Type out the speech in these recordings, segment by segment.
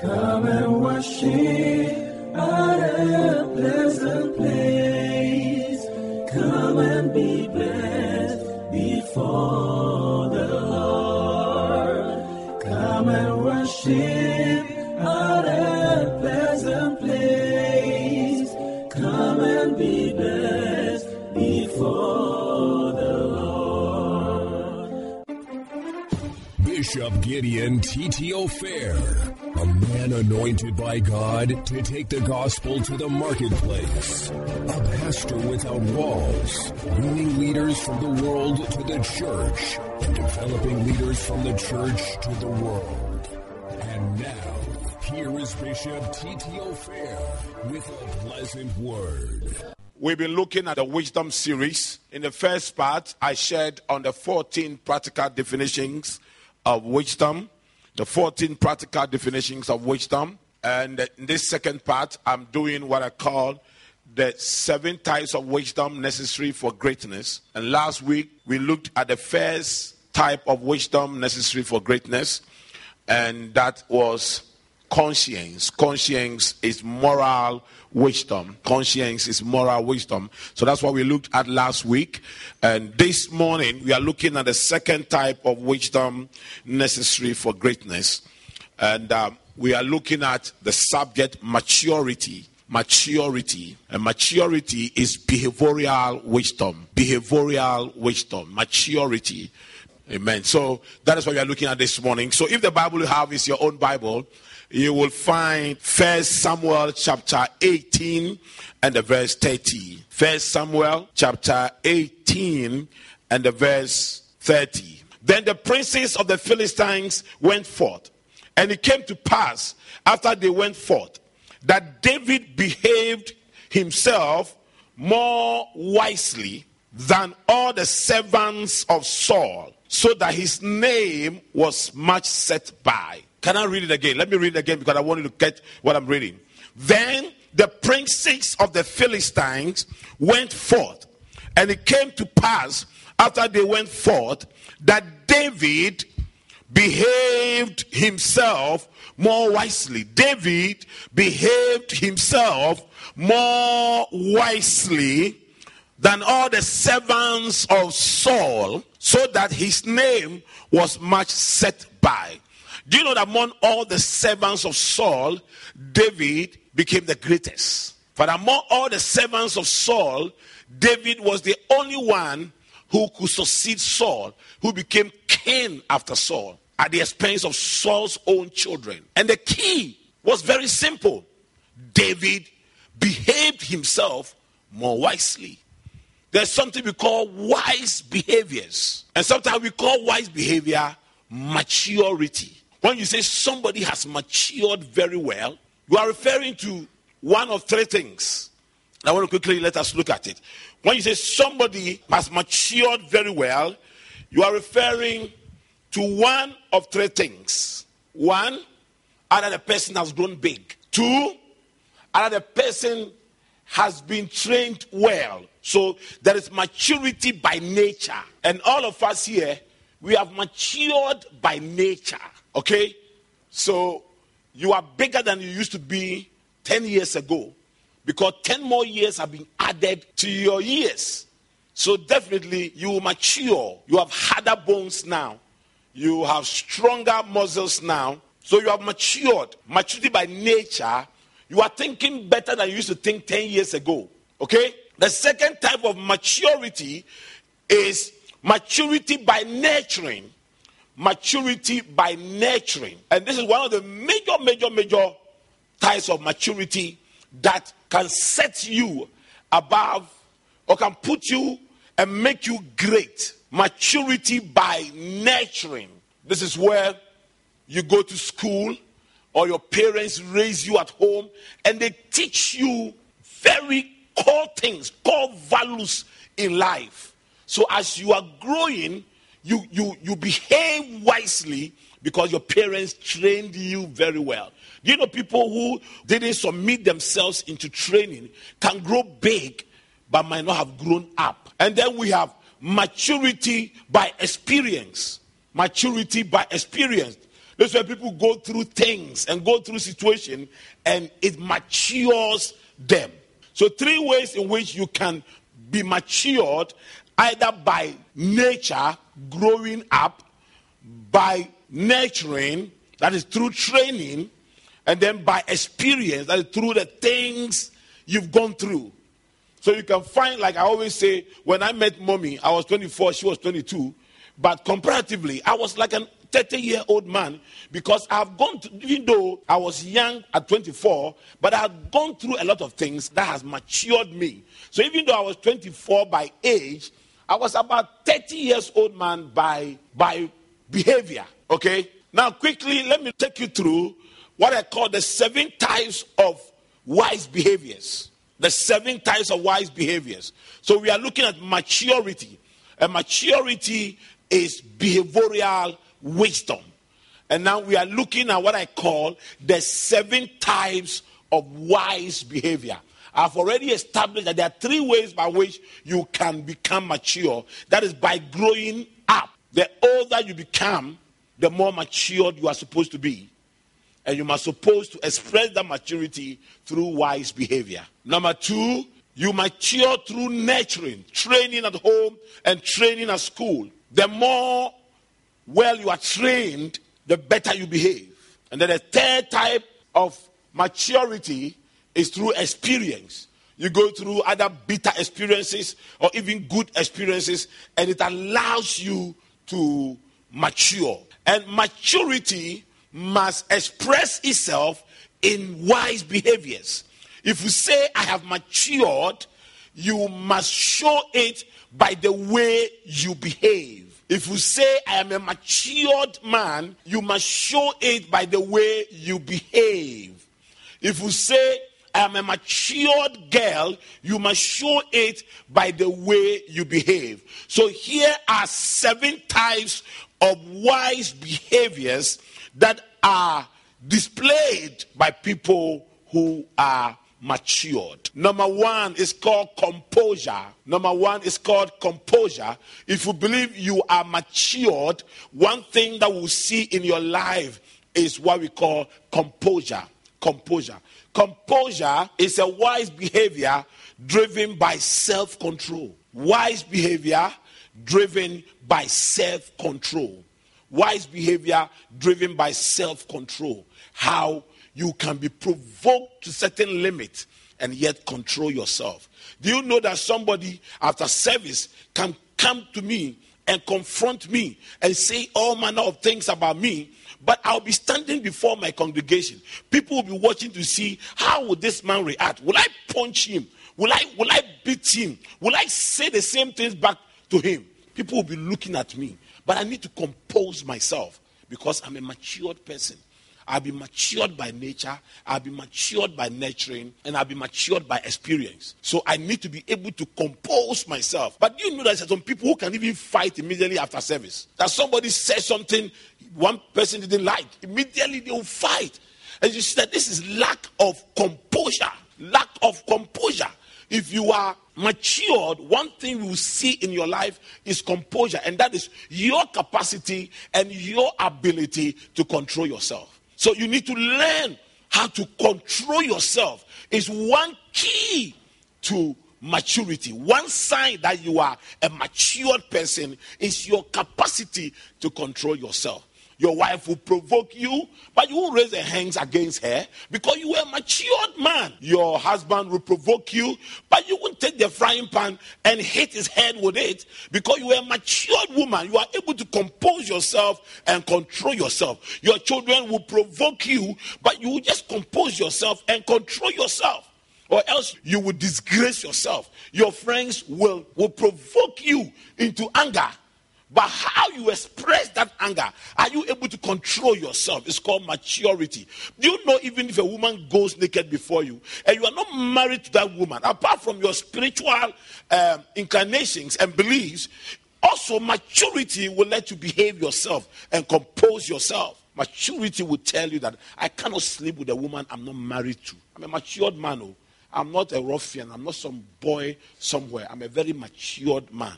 Come and worship at a pleasant place. Come and be blessed before the Lord. Come and worship at a pleasant place. Come and be blessed before the Lord. Bishop Gideon Titi-Ofei, anointed by God to take the gospel to the marketplace, a pastor without walls, bringing leaders from the world to the church, and developing leaders from the church to the world. And now, here is Bishop Titi-Ofei with a pleasant word. We've been looking at the wisdom series. In the first part, I shared on the 14 practical definitions of wisdom, the 14 practical definitions of wisdom. And in this second part, I'm doing what I call the seven types of wisdom necessary for greatness. And last week, we looked at the first type of wisdom necessary for greatness, and that was conscience. Conscience is moral wisdom. Conscience is moral wisdom. So that's what we looked at last week. And this morning, we are looking at the second type of wisdom necessary for greatness. And um, we are looking at the subject maturity. Maturity. And maturity is behavioral wisdom. Behavioral wisdom. Maturity. Amen. So that is what we are looking at this morning. So if the Bible you have is your own Bible, you will find First Samuel chapter 18 and the verse 30. First Samuel chapter 18 and the verse 30. Then the princes of the Philistines went forth, and it came to pass after they went forth that David behaved himself more wisely than all the servants of Saul, so that his name was much set by. Can I read it again? Let me read it again because I want you to get what I'm reading. Then the princes of the Philistines went forth, and it came to pass after they went forth that David behaved himself more wisely. David behaved himself more wisely than all the servants of Saul, so that his name was much set by. Do you know that among all the servants of Saul, David became the greatest? But among all the servants of Saul, David was the only one who could succeed Saul, who became king after Saul at the expense of Saul's own children. And the key was very simple David behaved himself more wisely. There's something we call wise behaviors. And sometimes we call wise behavior maturity. When you say somebody has matured very well, you are referring to one of three things. I want to quickly let us look at it. When you say somebody has matured very well, you are referring to one of three things. One, either the person has grown big. Two, either the person has been trained well. So there is maturity by nature. And all of us here, we have matured by nature. Okay? So you are bigger than you used to be 10 years ago because 10 more years have been added to your years. So definitely you will mature. You have harder bones now. You have stronger muscles now. So you have matured. Maturity by nature. You are thinking better than you used to think 10 years ago. Okay? The second type of maturity is maturity by nurturing. Maturity by nurturing. And this is one of the major, major, major types of maturity that can set you above or can put you and make you great. Maturity by nurturing. This is where you go to school or your parents raise you at home and they teach you very core things, core values in life. So as you are growing, you, you, you behave wisely because your parents trained you very well. You know, people who didn't submit themselves into training can grow big but might not have grown up. And then we have maturity by experience. Maturity by experience. That's why people go through things and go through situations and it matures them. So, three ways in which you can be matured either by nature, growing up, by nurturing, that is through training, and then by experience, that is through the things you've gone through. So you can find, like I always say, when I met mommy, I was 24, she was 22. But comparatively, I was like a 30 year old man because I've gone to, even though I was young at 24, but I've gone through a lot of things that has matured me. So even though I was 24 by age, I was about 30 years old man by, by behavior. Okay? Now, quickly, let me take you through what I call the seven types of wise behaviors. The seven types of wise behaviors. So we are looking at maturity. And maturity is behavioral wisdom. And now we are looking at what I call the seven types of wise behavior. I've already established that there are three ways by which you can become mature. That is by growing up. The older you become, the more matured you are supposed to be. And you must supposed to express that maturity through wise behavior. Number two, you mature through nurturing, training at home and training at school. The more well you are trained, the better you behave. And then the third type of maturity is through experience. You go through other bitter experiences or even good experiences, and it allows you to mature. And maturity must express itself in wise behaviors. If you say, I have matured, you must show it by the way you behave. If you say, I am a matured man, you must show it by the way you behave. If you say, am a matured girl, you must show it by the way you behave. So here are seven types of wise behaviors that are displayed by people who are matured. Number one is called composure. Number one is called composure. If you believe you are matured, one thing that we'll see in your life is what we call composure. Composure. Composure is a wise behavior driven by self control. Wise behavior driven by self control. Wise behavior driven by self control. How you can be provoked to certain limits and yet control yourself. Do you know that somebody after service can come to me and confront me and say all manner of things about me? But I'll be standing before my congregation. People will be watching to see how will this man react. Will I punch him? Will I will I beat him? Will I say the same things back to him? People will be looking at me. But I need to compose myself because I'm a matured person. I'll be matured by nature, I'll be matured by nurturing, and I'll be matured by experience. So I need to be able to compose myself. But you know that there's some people who can even fight immediately after service. That somebody says something one person didn't like, immediately they will fight. And you see that this is lack of composure. Lack of composure. If you are matured, one thing you will see in your life is composure, and that is your capacity and your ability to control yourself. So you need to learn how to control yourself. Is one key to maturity. One sign that you are a matured person is your capacity to control yourself. Your wife will provoke you, but you won't raise your hands against her because you are a matured man. Your husband will provoke you, but you won't take the frying pan and hit his head with it because you are a matured woman. You are able to compose yourself and control yourself. Your children will provoke you, but you will just compose yourself and control yourself or else you will disgrace yourself. Your friends will, will provoke you into anger but how you express that anger, are you able to control yourself? It's called maturity. Do you know even if a woman goes naked before you and you are not married to that woman, apart from your spiritual um, inclinations and beliefs, also maturity will let you behave yourself and compose yourself. Maturity will tell you that I cannot sleep with a woman I'm not married to. I'm a matured man. Oh. I'm not a ruffian. I'm not some boy somewhere. I'm a very matured man.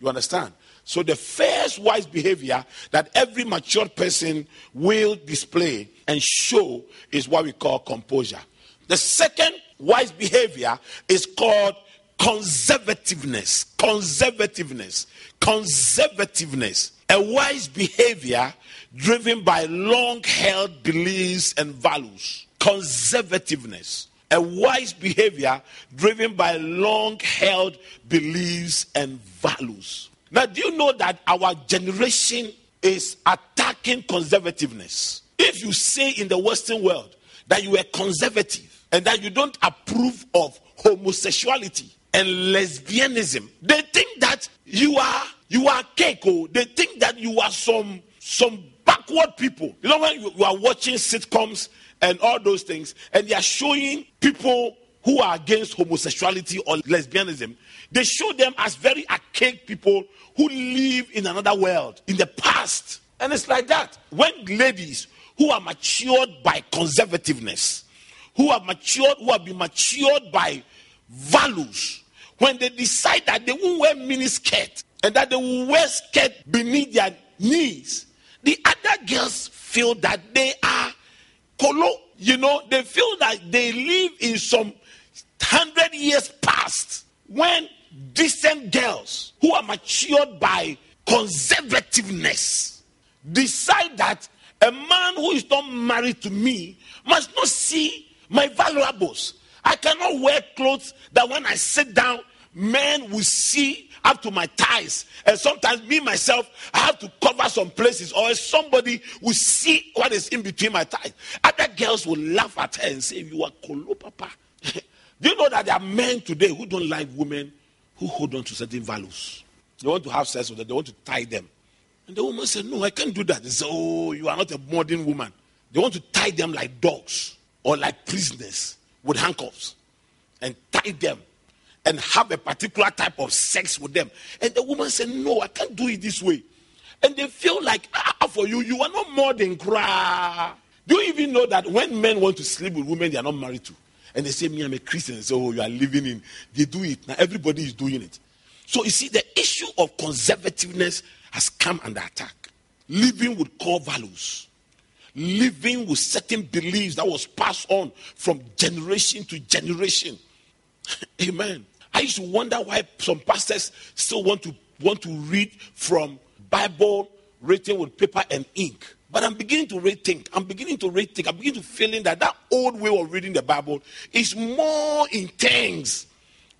You understand? So the first wise behavior that every mature person will display and show is what we call composure. The second wise behavior is called conservativeness. Conservativeness. Conservativeness. A wise behavior driven by long held beliefs and values. Conservativeness. A wise behavior driven by long held beliefs and values. Now, do you know that our generation is attacking conservativeness? If you say in the Western world that you are conservative and that you don't approve of homosexuality and lesbianism, they think that you are you are keiko. Oh. They think that you are some some backward people. You know when you, you are watching sitcoms and all those things, and they are showing people who are against homosexuality or lesbianism, they show them as very archaic people who live in another world, in the past. And it's like that. When ladies who are matured by conservativeness, who are matured, who have been matured by values, when they decide that they won't wear miniskirt and that they will wear skirt beneath their knees, the other girls feel that they are colo. You know, they feel that they live in some hundred years past when decent girls who are matured by conservativeness decide that a man who is not married to me must not see my valuables. I cannot wear clothes that when I sit down, men will see up to my thighs. And sometimes me myself, I have to cover some places, or somebody will see what is in between my thighs. Other girls will laugh at her and say, You are colo, papa. Do you know that there are men today who don't like women who hold on to certain values? They want to have sex with them, they want to tie them. And the woman said, No, I can't do that. They Oh, you are not a modern woman. They want to tie them like dogs or like prisoners with handcuffs and tie them and have a particular type of sex with them. And the woman said, No, I can't do it this way. And they feel like, ah, for you, you are not more than cry. Do you even know that when men want to sleep with women they are not married to? And they say, Me, I'm a Christian. So you are living in. They do it. Now everybody is doing it. So you see, the issue of conservativeness has come under attack. Living with core values, living with certain beliefs that was passed on from generation to generation. Amen. I used to wonder why some pastors still want to want to read from Bible written with paper and ink. But I'm beginning to rethink. I'm beginning to rethink. I'm beginning to feeling that that old way of reading the Bible is more intense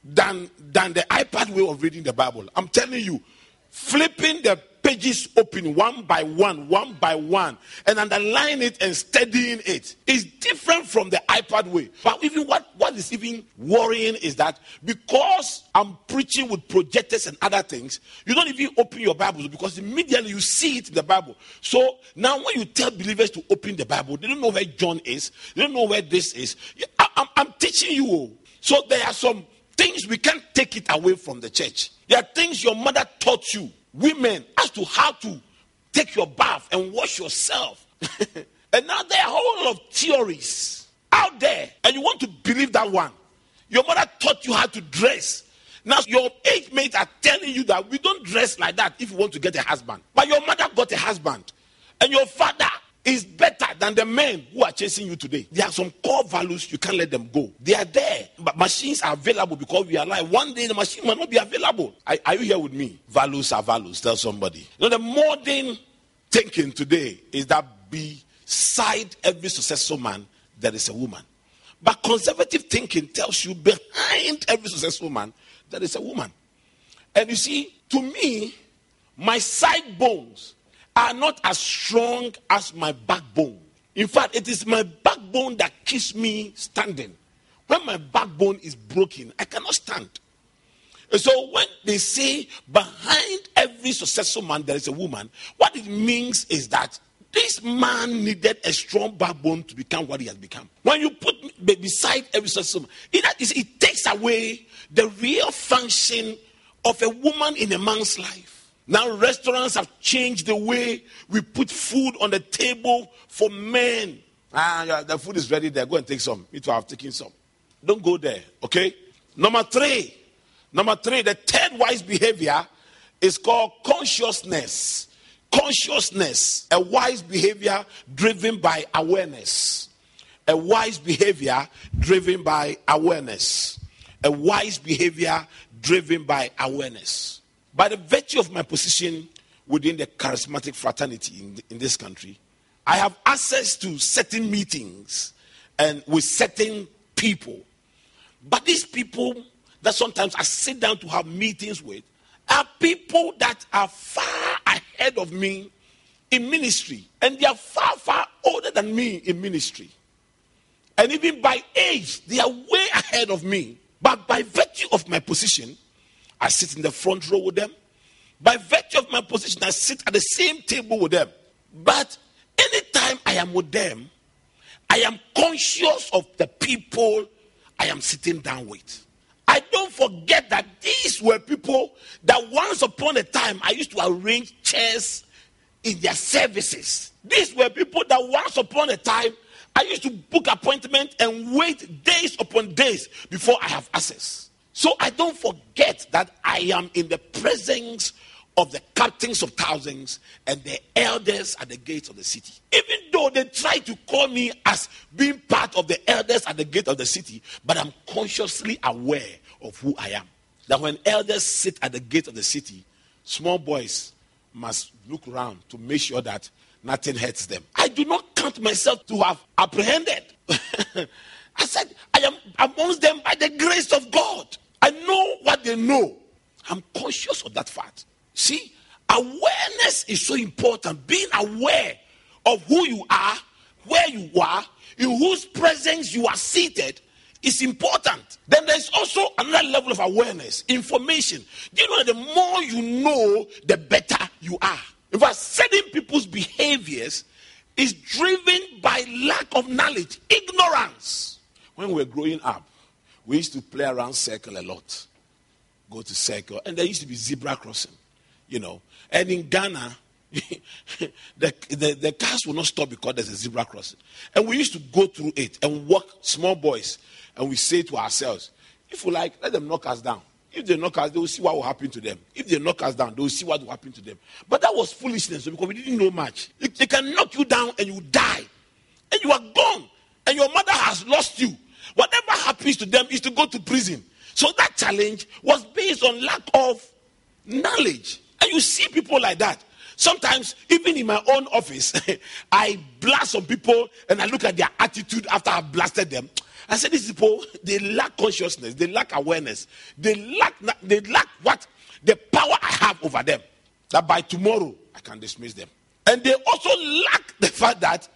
than than the iPad way of reading the Bible. I'm telling you, flipping the pages open one by one, one by one, and underline it and studying it is different from the iPad way. But even what, what is even worrying is that because I'm preaching with projectors and other things, you don't even open your Bibles because immediately you see it in the Bible. So now when you tell believers to open the Bible, they don't know where John is, they don't know where this is. I, I'm, I'm teaching you. Oh. So there are some things we can't take it away from the church. There are things your mother taught you women as to how to take your bath and wash yourself. and now there are a whole lot of theories out there, and you want to believe that one. Your mother taught you how to dress. Now your age mates are telling you that we don't dress like that if you want to get a husband. But your mother got a husband, and your father is better than the men who are chasing you today. There are some core values you can't let them go. They are there, but machines are available because we are alive. One day the machine might not be available. Are, are you here with me? Values are values. Tell somebody. You know, the modern thinking today is that beside every successful man, there is a woman. But conservative thinking tells you behind every successful man, there is a woman. And you see, to me, my side bones are not as strong as my backbone. In fact, it is my backbone that keeps me standing. When my backbone is broken, I cannot stand. And so when they say behind every successful man there is a woman, what it means is that this man needed a strong backbone to become what he has become. When you put beside every successful man, it, it takes away the real function of a woman in a man's life. Now, restaurants have changed the way we put food on the table for men. Ah, yeah, the food is ready there. Go and take some. Me too, I've taken some. Don't go there, okay? Number three. Number three, the third wise behavior is called consciousness. Consciousness, a wise behavior driven by awareness. A wise behavior driven by awareness. A wise behavior driven by awareness. By the virtue of my position within the charismatic fraternity in, in this country, I have access to certain meetings and with certain people. But these people that sometimes I sit down to have meetings with are people that are far ahead of me in ministry. And they are far, far older than me in ministry. And even by age, they are way ahead of me. But by virtue of my position, I sit in the front row with them. By virtue of my position, I sit at the same table with them. But anytime I am with them, I am conscious of the people I am sitting down with. I don't forget that these were people that once upon a time I used to arrange chairs in their services. These were people that once upon a time I used to book appointment and wait days upon days before I have access. So I don't forget that I am in the presence of the captains of thousands and the elders at the gates of the city. Even though they try to call me as being part of the elders at the gate of the city, but I'm consciously aware of who I am. That when elders sit at the gate of the city, small boys must look around to make sure that nothing hurts them. I do not count myself to have apprehended. I said, I am amongst them by the grace of God. I know what they know. I'm conscious of that fact. See, awareness is so important. Being aware of who you are, where you are, in whose presence you are seated is important. Then there's also another level of awareness, information. Do you know the more you know, the better you are? In fact, certain people's behaviors is driven by lack of knowledge, ignorance. When we were growing up, we used to play around circle a lot. Go to circle, and there used to be zebra crossing, you know. And in Ghana, the, the, the, cars will not stop because there's a zebra crossing. And we used to go through it and walk, small boys, and we say to ourselves, if we like, let them knock us down. If they knock us, they will see what will happen to them. If they knock us down, they will see what will happen to them. But that was foolishness because we didn't know much. They can knock you down and you die. And you are gone. And your mother has lost you. Whatever happens to them is to go to prison. So that challenge was based on lack of knowledge. And you see people like that. Sometimes, even in my own office, I blast some people and I look at their attitude after I've blasted them. I said, these people, they lack consciousness, they lack awareness, they lack, they lack what? The power I have over them. That by tomorrow, I can dismiss them. And they also lack the fact that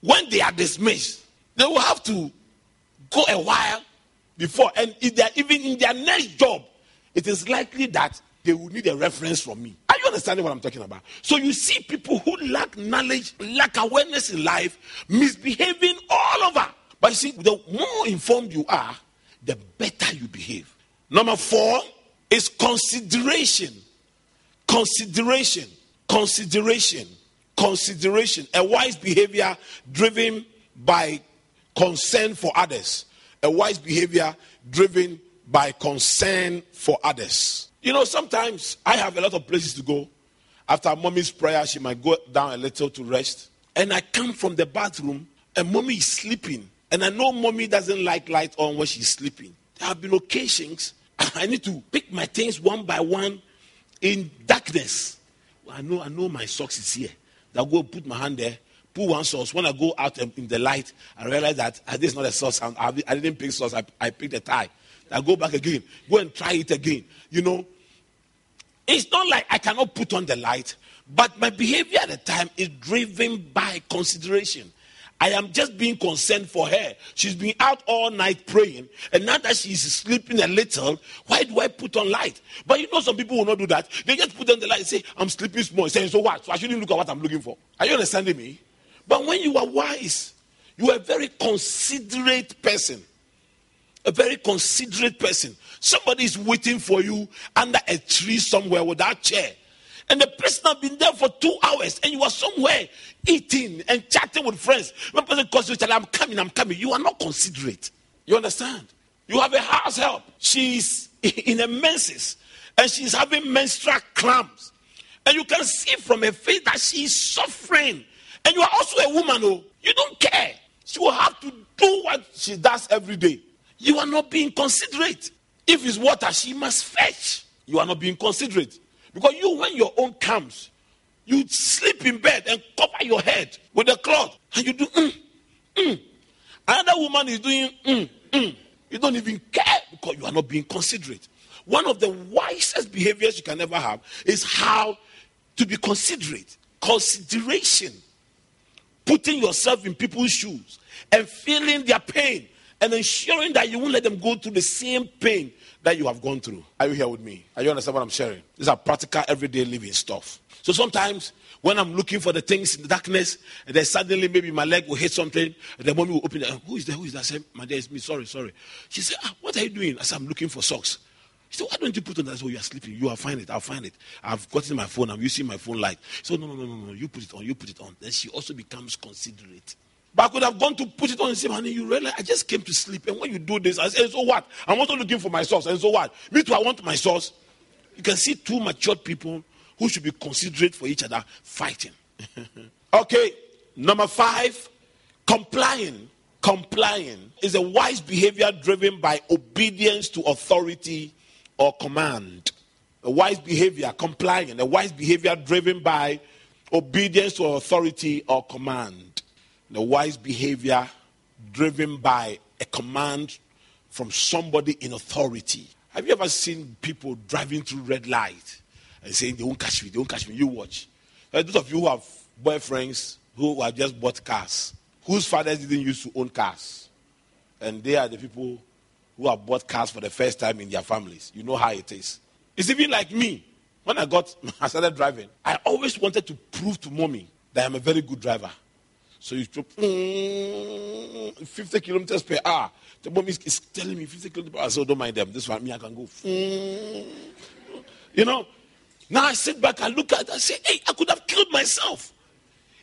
when they are dismissed, they will have to go a while before. And if they are even in their next job, it is likely that they will need a reference from me. Are you understanding what I'm talking about? So you see people who lack knowledge, lack awareness in life, misbehaving all over. But you see, the more informed you are, the better you behave. Number four is consideration. Consideration. Consideration. Consideration. A wise behavior driven by concern for others. A wise behavior driven by concern for others. You know, sometimes I have a lot of places to go. After mommy's prayer, she might go down a little to rest. And I come from the bathroom and mommy is sleeping. And I know mommy doesn't like light on when she's sleeping. There have been occasions I need to pick my things one by one in darkness. I know, I know my socks is here. I go put my hand there, put one sauce. When I go out in the light, I realize that uh, this is not a sauce. I, didn't pick sauce. I, I picked a tie. I go back again, go and try it again. You know, it's not like I cannot put on the light, but my behavior at the time is driven by consideration. I am just being concerned for her. She's been out all night praying, and now that she's sleeping a little, why do I put on light? But you know, some people will not do that. They just put on the light and say, I'm sleeping small. Saying, so what? So I shouldn't look at what I'm looking for. Are you understanding me? But when you are wise, you are a very considerate person. A very considerate person. Somebody is waiting for you under a tree somewhere with that chair and the person has been there for two hours and you are somewhere eating and chatting with friends. When person calls you, I'm coming, I'm coming. You are not considerate. You understand? You have a house help. She's in a menses and she's having menstrual cramps. And you can see from her face that she is suffering. And you are also a woman, oh, you don't care. She will have to do what she does every day. You are not being considerate. If it's water, she must fetch. You are not being considerate. Because you, when your own comes, you sleep in bed and cover your head with a cloth. And you do, mm, mm. Another woman is doing, mm, mm. You don't even care because you are not being considerate. One of the wisest behaviors you can ever have is how to be considerate. Consideration. Putting yourself in people's shoes and feeling their pain and ensuring that you won't let them go through the same pain that you have gone through. Are you here with me? Are you understand what I'm sharing? These are practical, everyday living stuff. So sometimes when I'm looking for the things in the darkness, and then suddenly maybe my leg will hit something, and the mommy will open it. Who is there? Who is that? I My dear, it's me. Sorry, sorry. She said, ah, What are you doing? I said, I'm looking for socks. She said, Why don't you put on that? So oh, you are sleeping. You will find it. I'll find it. I've gotten my phone. I'm using my phone light. So no, no, no, no, no. You put it on. You put it on. Then she also becomes considerate. But I could have gone to put it on and say, honey, you realize I just came to sleep. And when you do this, I say, so what? I'm also looking for my source. And so what? Me too, I want my source. You can see two matured people who should be considerate for each other fighting. okay, number five, complying. Complying is a wise behavior driven by obedience to authority or command. A wise behavior, complying, a wise behavior driven by obedience to authority or command. The wise behavior driven by a command from somebody in authority. Have you ever seen people driving through red light and saying they won't catch me, they won't catch me? You watch. Those of you who have boyfriends who have just bought cars, whose fathers didn't used to own cars, and they are the people who have bought cars for the first time in their families. You know how it is. It's even like me. When I got, I started driving. I always wanted to prove to mommy that I'm a very good driver. So you drop mm, 50 kilometers per hour. The mommy is telling me 50 kilometers per hour. So don't mind them. This one, me, I can go. Mm. You know, now I sit back and look at it and say, hey, I could have killed myself.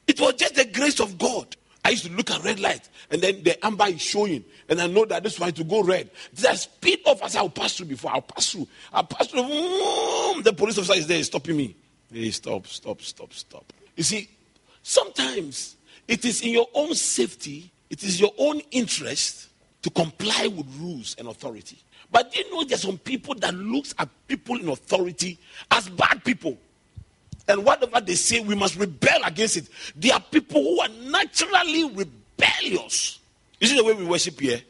It was just the grace of God. I used to look at red light and then the amber is showing, and I know that this one to go red. The speed of as I'll pass through before, I'll pass through. I'll pass through. the police officer is there stopping me. Hey, stop, stop, stop, stop. You see, sometimes it is in your own safety, it is your own interest to comply with rules and authority. But do you know there's some people that looks at people in authority as bad people. And whatever they say, we must rebel against it. There are people who are naturally rebellious. You see the way we worship here?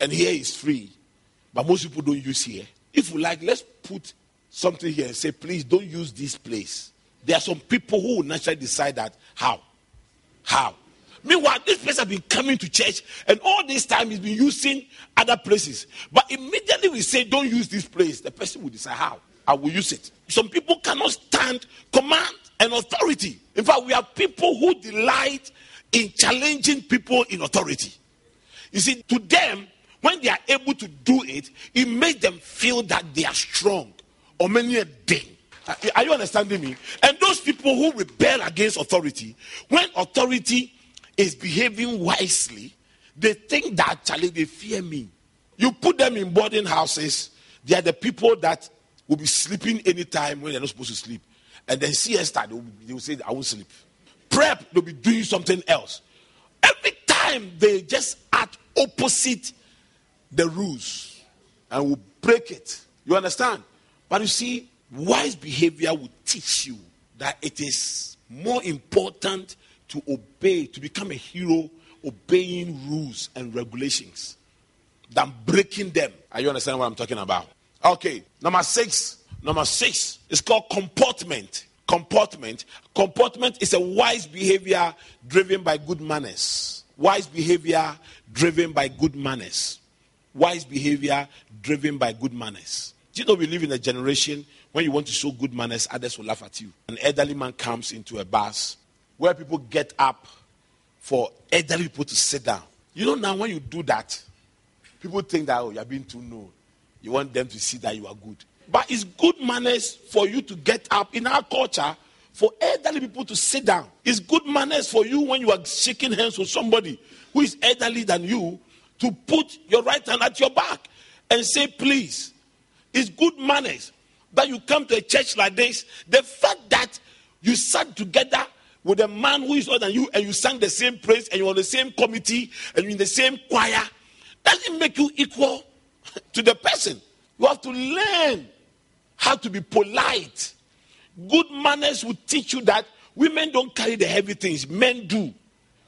And here is free. But most people don't use here. If we like, let's put something here and say, please don't use this place. There are some people who will naturally decide that. How? How? Meanwhile, this place has been coming to church, and all this time he's been using other places. But immediately we say, Don't use this place, the person will decide how. I will use it. Some people cannot stand command and authority. In fact, we have people who delight in challenging people in authority. You see, to them, when they are able to do it, it makes them feel that they are strong. Or many a day. Are you understanding me? And those people who rebel against authority, when authority is behaving wisely, they think that actually they fear me. You put them in boarding houses, they are the people that will be sleeping anytime when they're not supposed to sleep. And then siesta, they will, they will say, I won't sleep. Prep, they'll be doing something else. Every time they just act opposite the rules and will break it. You understand? But you see, wise behavior will teach you that it is more important to obey, to become a hero, obeying rules and regulations than breaking them. Are you understand what I'm talking about? Okay, number six. Number six is called comportment. Comportment. Comportment is a wise behavior driven by good manners. Wise behavior driven by good manners. Wise behavior driven by good manners. Do you know we live in a generation when you want to show good manners, others will laugh at you. An elderly man comes into a bus where people get up for elderly people to sit down. You know, now when you do that, people think that, oh, you're being too known. You want them to see that you are good. But it's good manners for you to get up in our culture for elderly people to sit down. It's good manners for you when you are shaking hands with somebody who is elderly than you to put your right hand at your back and say, please. It's good manners. that you come to a church like this, the fact that you sat together with a man who is older than you and you sang the same praise and you're on the same committee and you're in the same choir, doesn't make you equal to the person. You have to learn how to be polite. Good manners will teach you that women don't carry the heavy things, men do.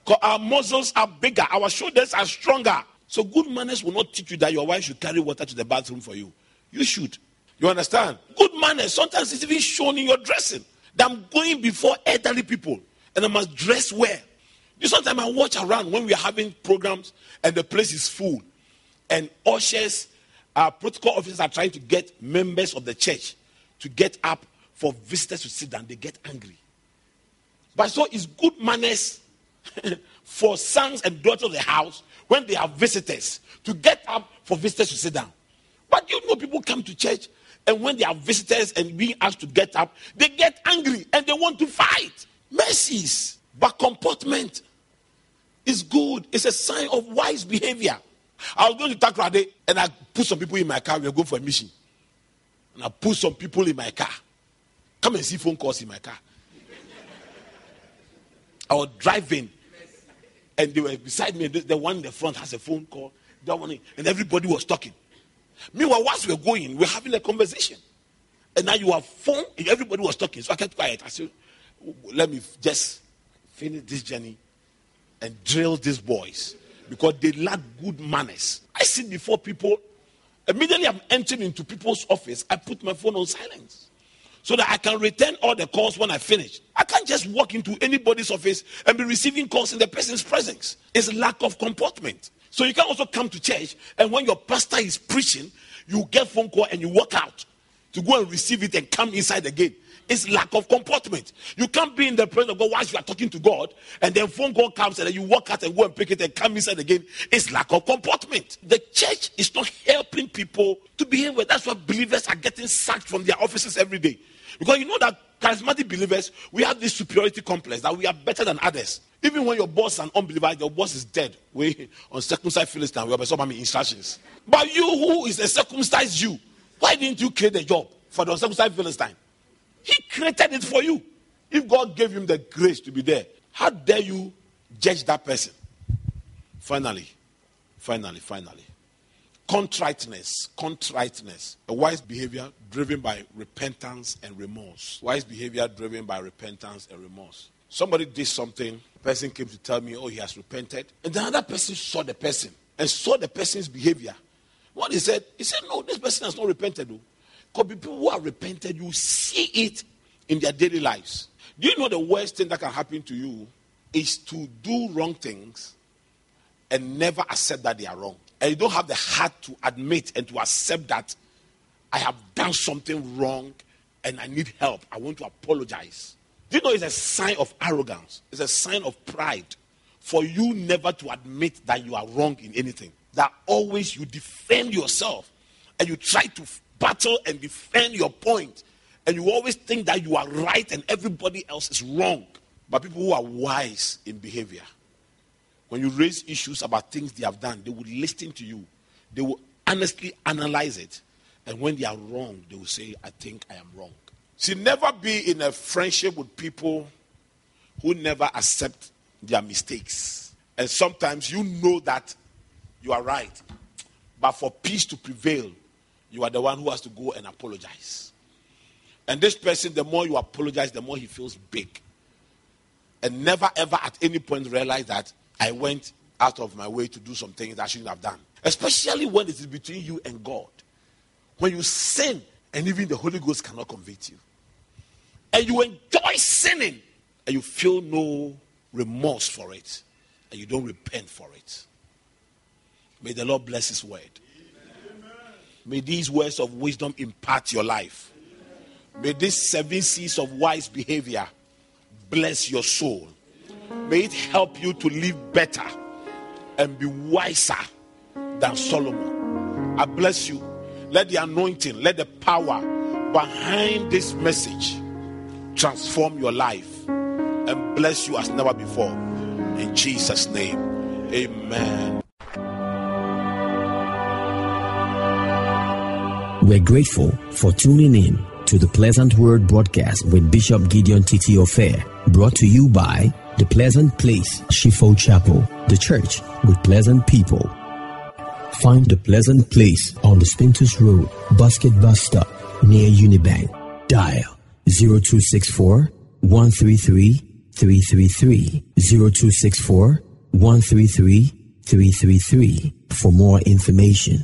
Because our muscles are bigger, our shoulders are stronger. So good manners will not teach you that your wife should carry water to the bathroom for you. You should. You understand? Good manners, sometimes it's even shown in your dressing. That I'm going before elderly people and I must dress well. You sometimes I watch around when we are having programs and the place is full, and ushers, our protocol officers are trying to get members of the church to get up for visitors to sit down. They get angry. But so it's good manners for sons and daughters of the house when they have visitors to get up for visitors to sit down. But you know, people come to church and when they have visitors and being asked to get up, they get angry and they want to fight. Mercies, but comportment is good. It's a sign of wise behavior. I was going to Takoradi and I put some people in my car. We are going for a mission. And I put some people in my car. Come and see phone calls in my car. I was driving and they were beside me. The one in the front has a phone call. That one, and everybody was talking. Meanwhile, whilst we were going, we are having a conversation. And now you have phone, everybody was talking. So I kept quiet. I said, let me just finish this journey and drill these boys because they lack good manners. I sit before people. Immediately I'm entering into people's office, I put my phone on silence so that I can return all the calls when I finish. I can't just walk into anybody's office and be receiving calls in the person's presence. It's lack of comportment. So you can also come to church and when your pastor is preaching, you get phone call and you walk out to go and receive it and come inside again. It's lack of comportment. You can't be in the presence of God whilst you are talking to God, and then phone call comes and then you walk out and go and pick it and come inside again. It's lack of comportment. The church is not helping people to behave well. That's why believers are getting sacked from their offices every day. Because you know that charismatic believers, we have this superiority complex that we are better than others. Even when your boss is an unbeliever, your boss is dead. We on circumcised Philistine, we have some instructions. But you who is a circumcised Jew, why didn't you create a job for the uncircumcised Philistine? He created it for you. If God gave him the grace to be there, how dare you judge that person? Finally, finally, finally. Contriteness, contriteness. A wise behavior driven by repentance and remorse. Wise behavior driven by repentance and remorse. Somebody did something, person came to tell me, oh, he has repented. And the other person saw the person and saw the person's behavior. What he said, he said, no, this person has not repented. Because people who are repented, you see it in their daily lives. Do you know the worst thing that can happen to you is to do wrong things and never accept that they are wrong? And you don't have the heart to admit and to accept that I have done something wrong and I need help. I want to apologize. Do you know it's a sign of arrogance? It's a sign of pride for you never to admit that you are wrong in anything. That always you defend yourself and you try to battle and defend your point, and you always think that you are right and everybody else is wrong. But people who are wise in behavior, when you raise issues about things they have done, they will listen to you. They will honestly analyze it. And when they are wrong, they will say, I think I am wrong. See, never be in a friendship with people who never accept their mistakes. And sometimes you know that you are right. But for peace to prevail, you are the one who has to go and apologize. And this person, the more you apologize, the more he feels big. And never ever at any point realize that I went out of my way to do some things I shouldn't have done. Especially when it is between you and God. When you sin and even the Holy Ghost cannot convict you. And you enjoy sinning and you feel no remorse for it. And you don't repent for it. May the Lord bless his word. May these words of wisdom impart your life. May these seven Cs of wise behavior bless your soul. May it help you to live better and be wiser than Solomon. I bless you. Let the anointing, let the power behind this message transform your life and bless you as never before. In Jesus' name, amen. We're grateful for tuning in to the Pleasant Word broadcast with Bishop Gideon Titi-Ofei, brought to you by The Pleasant Place, Shifo Chapel, the church with pleasant people. Find The Pleasant Place on the Spintex Road, Basket Bus Stop, near Unibank. Dial 0264 133 333 0264 133 333 for more information.